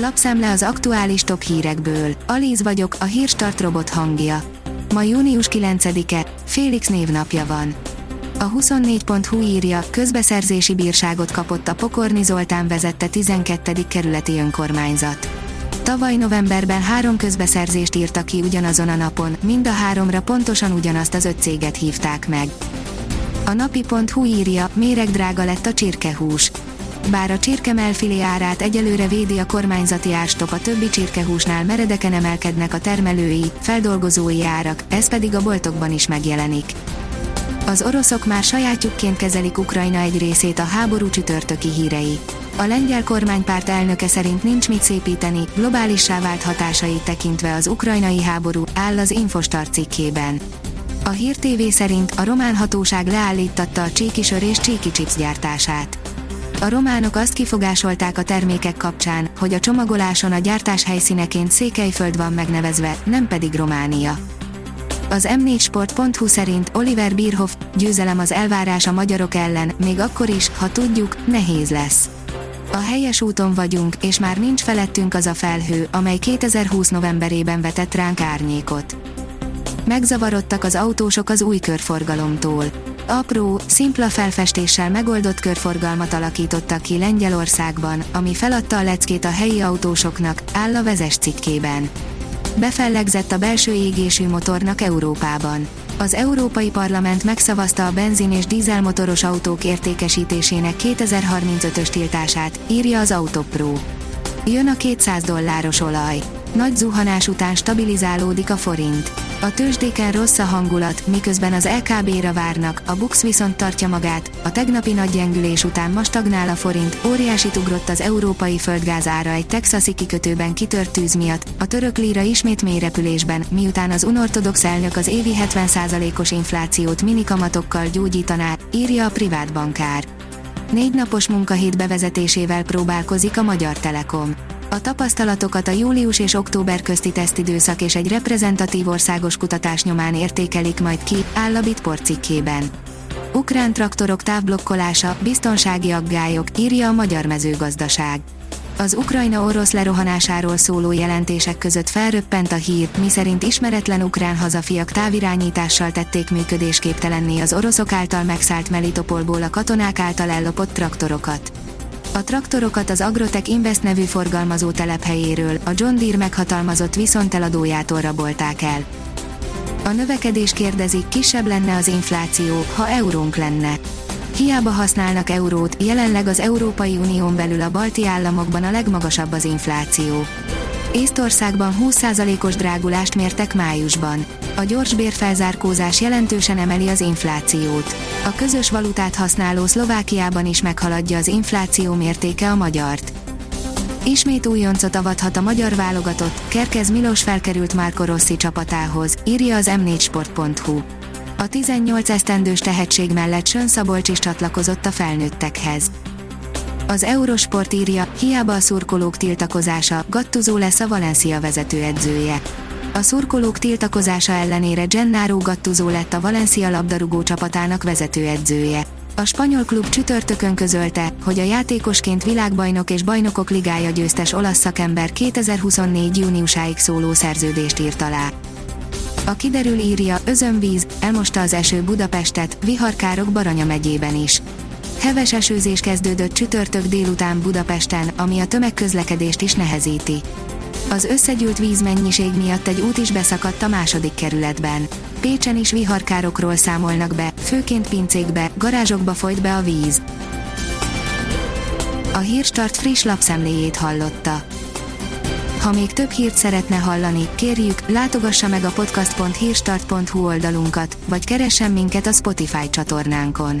Lapszemle az aktuális top hírekből. Alíz vagyok, a hírstart robot hangja. Ma június 9-e, Félix névnapja van. A 24.hu írja, közbeszerzési bírságot kapott a Pokorni Zoltán vezette 12. kerületi önkormányzat. Tavaly novemberben három közbeszerzést írtak ki ugyanazon a napon, mind a háromra pontosan ugyanazt az öt céget hívták meg. A napi.hu írja, drága lett a csirkehús. Bár a csirkemelfilé árát egyelőre védi a kormányzati árstop, a többi csirkehúsnál meredeken emelkednek a termelői, feldolgozói árak, ez pedig a boltokban is megjelenik. Az oroszok már sajátjukként kezelik Ukrajna egy részét a háború csütörtöki hírei. A lengyel kormánypárt elnöke szerint nincs mit szépíteni, globálissá vált hatásait tekintve az ukrajnai háború, áll az Infostar cikkében. A Hír TV szerint a román hatóság leállítatta a csíkisör és csíki gyártását. A románok azt kifogásolták a termékek kapcsán, hogy a csomagoláson a gyártás helyszíneként Székelyföld van megnevezve, nem pedig Románia. Az m4sport.hu szerint Oliver Bierhoff győzelem az elvárás a magyarok ellen, még akkor is, ha tudjuk, nehéz lesz. A helyes úton vagyunk, és már nincs felettünk az a felhő, amely 2020 novemberében vetett ránk árnyékot. Megzavarodtak az autósok az új körforgalomtól. Apró, szimpla felfestéssel megoldott körforgalmat alakítottak ki Lengyelországban, ami feladta a leckét a helyi autósoknak, áll a vezes cikkében. Befellegzett a belső égésű motornak Európában. Az Európai Parlament megszavazta a benzin és dízelmotoros autók értékesítésének 2035-ös tiltását, írja az Autopro. Jön a 200 dolláros olaj. Nagy zuhanás után stabilizálódik a forint. A tőzsdéken rossz a hangulat, miközben az LKB-ra várnak, a Bux viszont tartja magát, a tegnapi nagy gyengülés után ma stagnál a forint, óriási ugrott az európai földgáz ára egy texasi kikötőben kitört tűz miatt, a török líra ismét mélyrepülésben, miután az unortodox elnök az évi 70%-os inflációt minikamatokkal gyógyítaná, írja a privát bankár. Négy napos munkahét bevezetésével próbálkozik a Magyar Telekom. A tapasztalatokat a július és október közti tesztidőszak és egy reprezentatív országos kutatás nyomán értékelik majd ki, áll a Bitport cikkében. Ukrán traktorok távblokkolása, biztonsági aggályok, írja a Magyar Mezőgazdaság. Az Ukrajna orosz lerohanásáról szóló jelentések között felröppent a hír, miszerint ismeretlen ukrán hazafiak távirányítással tették működésképtelenné az oroszok által megszállt Melitopolból a katonák által ellopott traktorokat. A traktorokat az Agrotech Invest nevű forgalmazó telephelyéről, a John Deere meghatalmazott viszonteladójától rabolták el. A növekedés kérdezi, kisebb lenne az infláció, ha eurónk lenne. Hiába használnak eurót, jelenleg az Európai Unión belül a balti államokban a legmagasabb az infláció. Észtországban 20%-os drágulást mértek májusban. A gyors bérfelzárkózás jelentősen emeli az inflációt. A közös valutát használó Szlovákiában is meghaladja az infláció mértéke a magyart. Ismét újoncot avathat a magyar válogatott, Kerkez Milos felkerült Márko Rossi csapatához, írja az m4sport.hu. A 18 esztendős tehetség mellett Sön Szabolcs is csatlakozott a felnőttekhez. Az Eurosport írja, hiába a szurkolók tiltakozása, Gattuzó lesz a Valencia vezetőedzője. A szurkolók tiltakozása ellenére Gennaro Gattuzó lett a Valencia labdarúgó csapatának vezetőedzője. A spanyol klub csütörtökön közölte, hogy a játékosként világbajnok és bajnokok ligája győztes olasz szakember 2024. júniusáig szóló szerződést írt alá. A kiderül írja, özönvíz, elmosta az eső Budapestet, viharkárok Baranya megyében is. Heves esőzés kezdődött csütörtök délután Budapesten, ami a tömegközlekedést is nehezíti. Az összegyűlt vízmennyiség miatt egy út is beszakadt a második kerületben. Pécsen is viharkárokról számolnak be, főként pincékbe, garázsokba folyt be a víz. A Hírstart friss lapszemléjét hallotta. Ha még több hírt szeretne hallani, kérjük, látogassa meg a podcast.hírstart.hu oldalunkat, vagy keressen minket a Spotify csatornánkon.